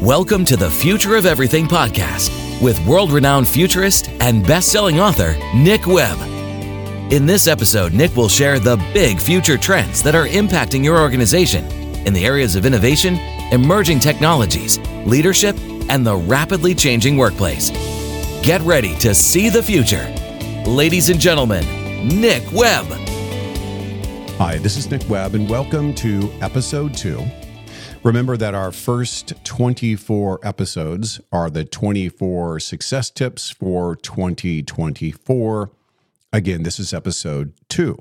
Welcome to the Future of Everything podcast with world renowned futurist and best selling author Nick Webb. In this episode, Nick will share the big future trends that are impacting your organization in the areas of innovation, emerging technologies, leadership, and the rapidly changing workplace. Get ready to see the future. Ladies and gentlemen, Nick Webb. Hi, this is Nick Webb, and welcome to episode two Remember that our first 24 episodes are the 24 success tips for 2024. Again, this is episode two.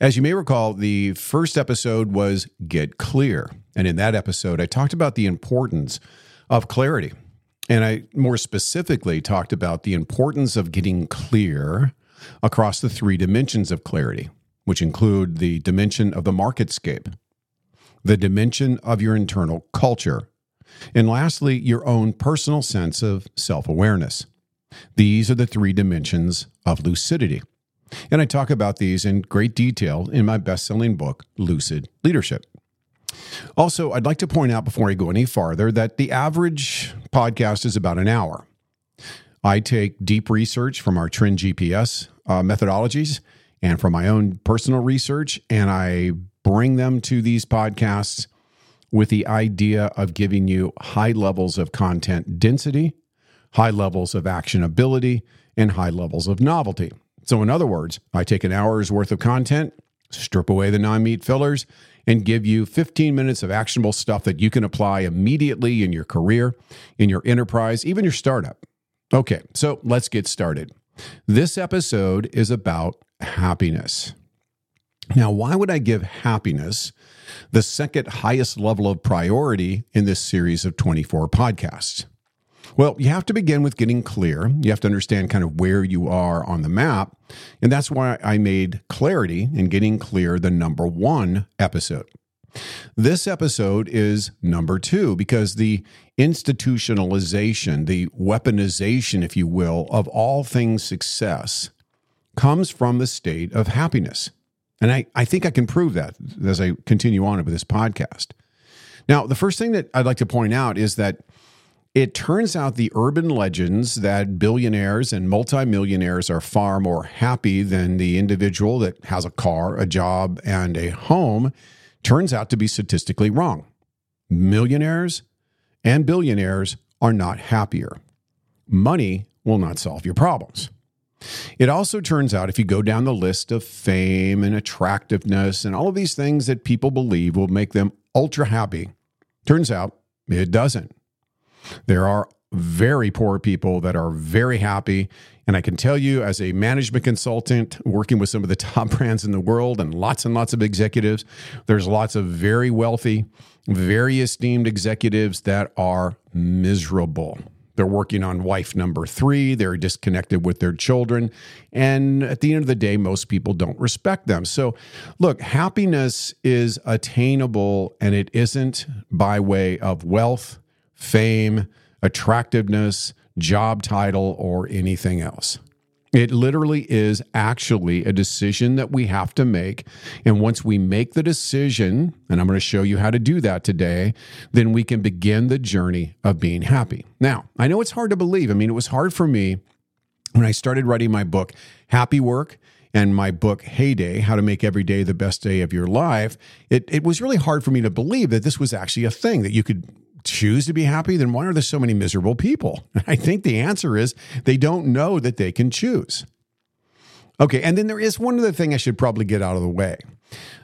As you may recall, the first episode was Get Clear. And in that episode, I talked about the importance of clarity. And I more specifically talked about the importance of getting clear across the three dimensions of clarity, which include the dimension of the marketscape, the dimension of your internal culture, and lastly, your own personal sense of self awareness. These are the three dimensions of lucidity. And I talk about these in great detail in my best selling book, Lucid Leadership. Also, I'd like to point out before I go any farther that the average podcast is about an hour. I take deep research from our Trend GPS uh, methodologies and from my own personal research, and I bring them to these podcasts with the idea of giving you high levels of content density, high levels of actionability, and high levels of novelty. So, in other words, I take an hour's worth of content, strip away the non meat fillers, and give you 15 minutes of actionable stuff that you can apply immediately in your career, in your enterprise, even your startup. Okay, so let's get started. This episode is about happiness. Now, why would I give happiness the second highest level of priority in this series of 24 podcasts? Well, you have to begin with getting clear. You have to understand kind of where you are on the map. And that's why I made clarity and getting clear the number one episode. This episode is number two because the institutionalization, the weaponization, if you will, of all things success comes from the state of happiness. And I, I think I can prove that as I continue on with this podcast. Now, the first thing that I'd like to point out is that it turns out the urban legends that billionaires and multimillionaires are far more happy than the individual that has a car, a job, and a home turns out to be statistically wrong. Millionaires and billionaires are not happier. Money will not solve your problems. It also turns out, if you go down the list of fame and attractiveness and all of these things that people believe will make them ultra happy, turns out it doesn't. There are very poor people that are very happy. And I can tell you, as a management consultant working with some of the top brands in the world and lots and lots of executives, there's lots of very wealthy, very esteemed executives that are miserable. They're working on wife number three. They're disconnected with their children. And at the end of the day, most people don't respect them. So, look, happiness is attainable and it isn't by way of wealth, fame, attractiveness, job title, or anything else. It literally is actually a decision that we have to make. And once we make the decision, and I'm going to show you how to do that today, then we can begin the journey of being happy. Now, I know it's hard to believe. I mean, it was hard for me when I started writing my book, Happy Work and my book heyday how to make every day the best day of your life it, it was really hard for me to believe that this was actually a thing that you could choose to be happy, then why are there so many miserable people? I think the answer is they don't know that they can choose. Okay, and then there is one other thing I should probably get out of the way.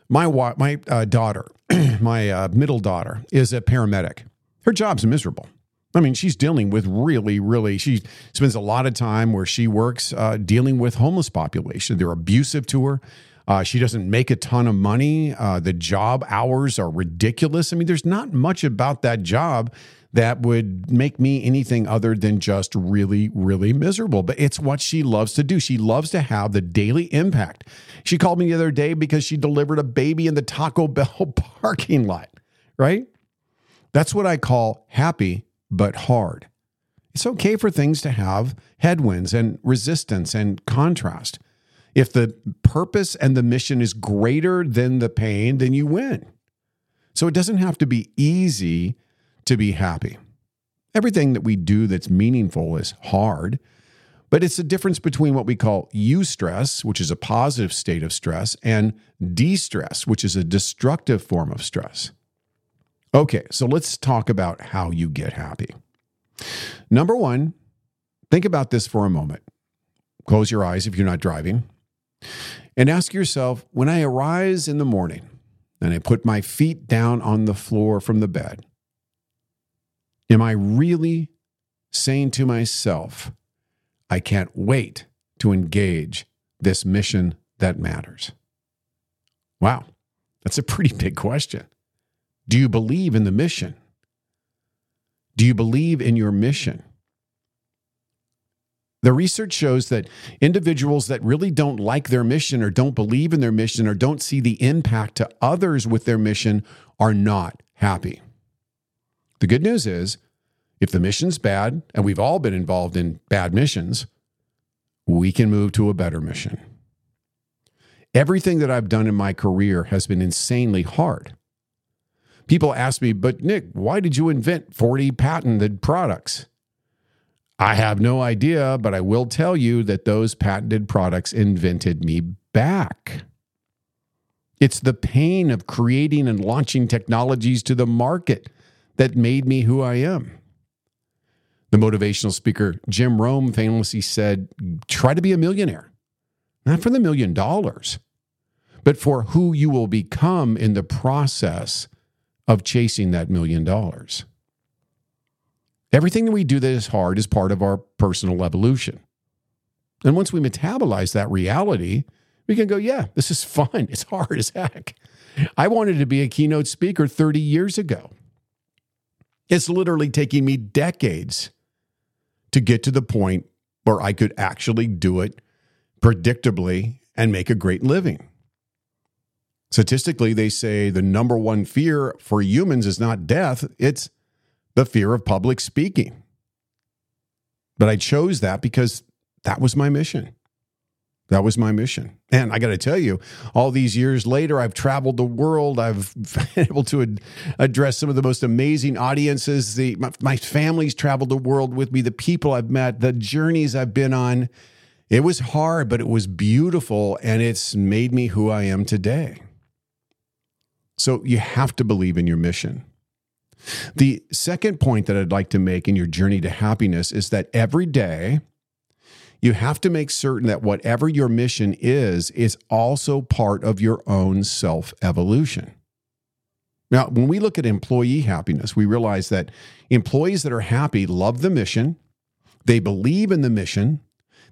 My my uh, daughter, my uh, middle daughter, is a paramedic. Her job's miserable. I mean, she's dealing with really, really. She spends a lot of time where she works uh, dealing with homeless population. They're abusive to her. Uh, she doesn't make a ton of money. Uh, the job hours are ridiculous. I mean, there's not much about that job that would make me anything other than just really, really miserable. But it's what she loves to do. She loves to have the daily impact. She called me the other day because she delivered a baby in the Taco Bell parking lot, right? That's what I call happy but hard. It's okay for things to have headwinds and resistance and contrast. If the purpose and the mission is greater than the pain, then you win. So it doesn't have to be easy to be happy. Everything that we do that's meaningful is hard, but it's the difference between what we call eustress, which is a positive state of stress, and distress, which is a destructive form of stress. Okay, so let's talk about how you get happy. Number one, think about this for a moment. Close your eyes if you're not driving and ask yourself when I arise in the morning and I put my feet down on the floor from the bed, am I really saying to myself, I can't wait to engage this mission that matters? Wow, that's a pretty big question. Do you believe in the mission? Do you believe in your mission? The research shows that individuals that really don't like their mission or don't believe in their mission or don't see the impact to others with their mission are not happy. The good news is if the mission's bad, and we've all been involved in bad missions, we can move to a better mission. Everything that I've done in my career has been insanely hard. People ask me, but Nick, why did you invent 40 patented products? I have no idea, but I will tell you that those patented products invented me back. It's the pain of creating and launching technologies to the market that made me who I am. The motivational speaker Jim Rohn famously said, Try to be a millionaire, not for the million dollars, but for who you will become in the process of chasing that million dollars. Everything that we do that is hard is part of our personal evolution. And once we metabolize that reality, we can go, yeah, this is fun. It's hard as heck. I wanted to be a keynote speaker 30 years ago. It's literally taking me decades to get to the point where I could actually do it predictably and make a great living. Statistically, they say the number one fear for humans is not death, it's the fear of public speaking. But I chose that because that was my mission. That was my mission. And I got to tell you, all these years later, I've traveled the world. I've been able to ad- address some of the most amazing audiences. The, my, my family's traveled the world with me, the people I've met, the journeys I've been on. It was hard, but it was beautiful. And it's made me who I am today. So you have to believe in your mission. The second point that I'd like to make in your journey to happiness is that every day you have to make certain that whatever your mission is, is also part of your own self evolution. Now, when we look at employee happiness, we realize that employees that are happy love the mission, they believe in the mission,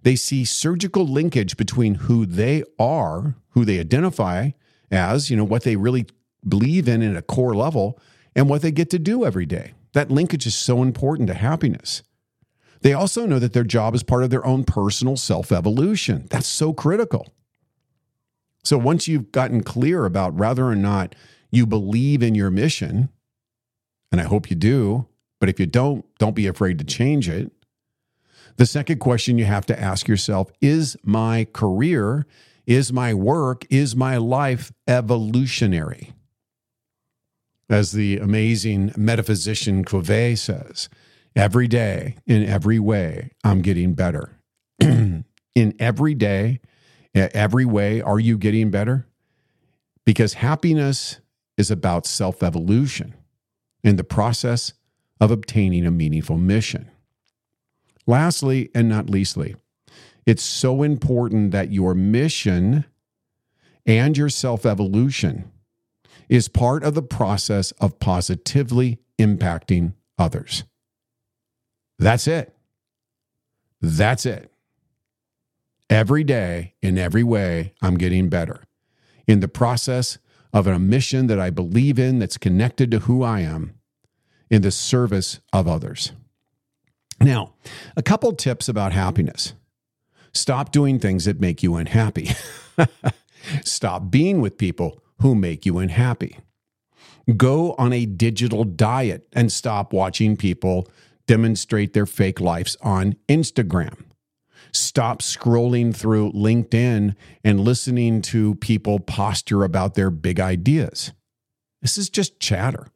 they see surgical linkage between who they are, who they identify as, you know, what they really believe in at a core level, and what they get to do every day. That linkage is so important to happiness. They also know that their job is part of their own personal self evolution. That's so critical. So once you've gotten clear about whether or not you believe in your mission, and I hope you do, but if you don't, don't be afraid to change it. The second question you have to ask yourself is my career, is my work, is my life evolutionary? As the amazing metaphysician Coué says, every day, in every way, I'm getting better. in every day, every way, are you getting better? Because happiness is about self evolution in the process of obtaining a meaningful mission. Lastly, and not leastly, it's so important that your mission and your self evolution is part of the process of positively impacting others. That's it. That's it. Every day, in every way, I'm getting better. In the process of a mission that I believe in that's connected to who I am, in the service of others. Now, a couple tips about happiness. Stop doing things that make you unhappy. Stop being with people who make you unhappy. Go on a digital diet and stop watching people demonstrate their fake lives on Instagram. Stop scrolling through LinkedIn and listening to people posture about their big ideas. This is just chatter.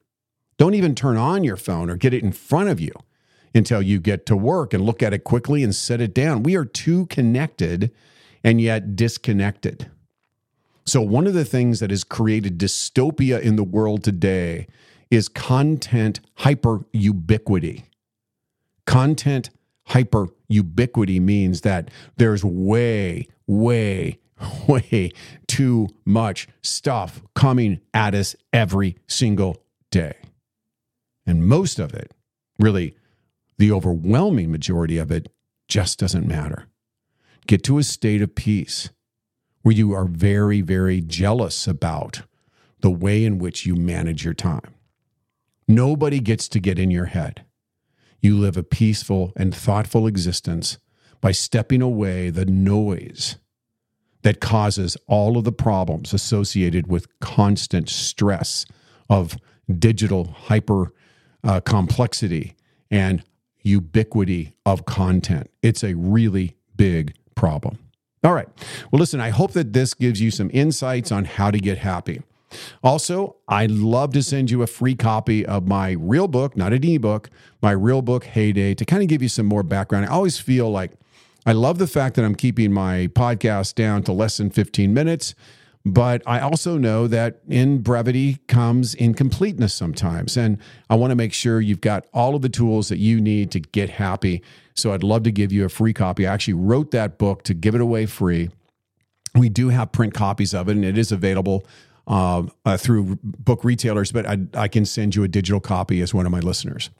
Don't even turn on your phone or get it in front of you until you get to work and look at it quickly and set it down. We are too connected and yet disconnected. So, one of the things that has created dystopia in the world today is content hyper ubiquity. Content hyper ubiquity means that there's way, way, way too much stuff coming at us every single day. And most of it, really, the overwhelming majority of it, just doesn't matter. Get to a state of peace where you are very, very jealous about the way in which you manage your time. Nobody gets to get in your head. You live a peaceful and thoughtful existence by stepping away the noise that causes all of the problems associated with constant stress of digital hyper uh, complexity and ubiquity of content. It's a really big problem. All right. Well, listen, I hope that this gives you some insights on how to get happy. Also, I'd love to send you a free copy of my real book, not an ebook, my real book, Heyday, to kind of give you some more background. I always feel like I love the fact that I'm keeping my podcast down to less than 15 minutes. But I also know that in brevity comes incompleteness sometimes. And I want to make sure you've got all of the tools that you need to get happy. So I'd love to give you a free copy. I actually wrote that book to give it away free. We do have print copies of it, and it is available uh, uh, through book retailers, but I, I can send you a digital copy as one of my listeners.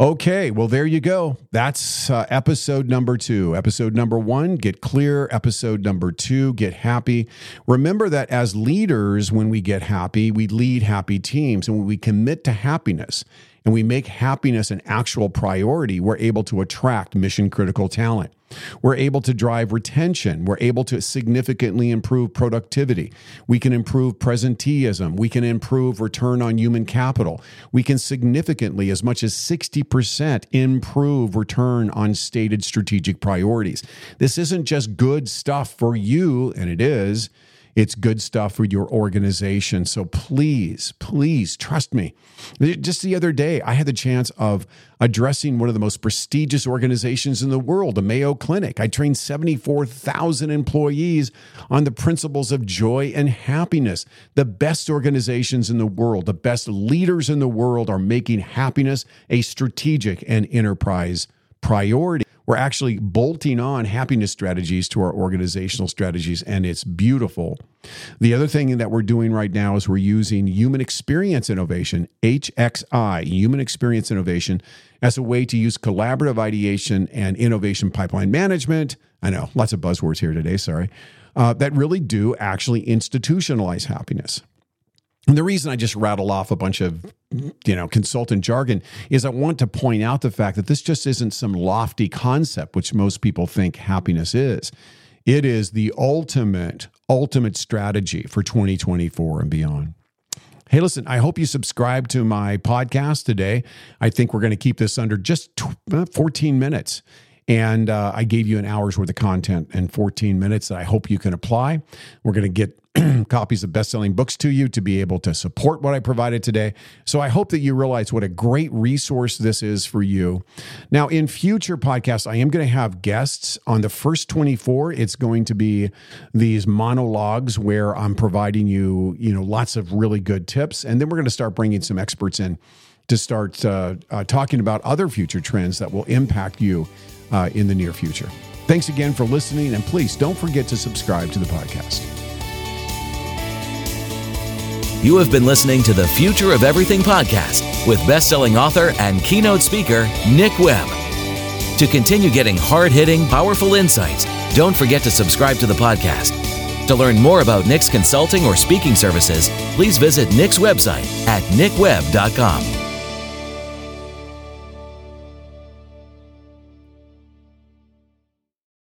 Okay, well, there you go. That's uh, episode number two. Episode number one, get clear. Episode number two, get happy. Remember that as leaders, when we get happy, we lead happy teams. And when we commit to happiness and we make happiness an actual priority, we're able to attract mission critical talent. We're able to drive retention. We're able to significantly improve productivity. We can improve presenteeism. We can improve return on human capital. We can significantly, as much as 60%, improve return on stated strategic priorities. This isn't just good stuff for you, and it is. It's good stuff for your organization. So please, please trust me. Just the other day, I had the chance of addressing one of the most prestigious organizations in the world, the Mayo Clinic. I trained 74,000 employees on the principles of joy and happiness. The best organizations in the world, the best leaders in the world are making happiness a strategic and enterprise priority we're actually bolting on happiness strategies to our organizational strategies, and it's beautiful. The other thing that we're doing right now is we're using human experience innovation, HXI, human experience innovation, as a way to use collaborative ideation and innovation pipeline management. I know, lots of buzzwords here today, sorry, uh, that really do actually institutionalize happiness. And the reason I just rattle off a bunch of you know consultant jargon is I want to point out the fact that this just isn't some lofty concept which most people think happiness is. It is the ultimate ultimate strategy for 2024 and beyond. Hey, listen, I hope you subscribe to my podcast today. I think we're going to keep this under just uh, 14 minutes. And uh, I gave you an hour's worth of content in 14 minutes that I hope you can apply. We're going to get copies of best selling books to you to be able to support what I provided today. So I hope that you realize what a great resource this is for you. Now, in future podcasts, I am going to have guests. On the first 24, it's going to be these monologues where I'm providing you, you know, lots of really good tips. And then we're going to start bringing some experts in to start uh, uh, talking about other future trends that will impact you uh, in the near future. Thanks again for listening, and please don't forget to subscribe to the podcast. You have been listening to the Future of Everything podcast with best-selling author and keynote speaker Nick Webb. To continue getting hard-hitting, powerful insights, don't forget to subscribe to the podcast. To learn more about Nick's consulting or speaking services, please visit Nick's website at nickwebb.com.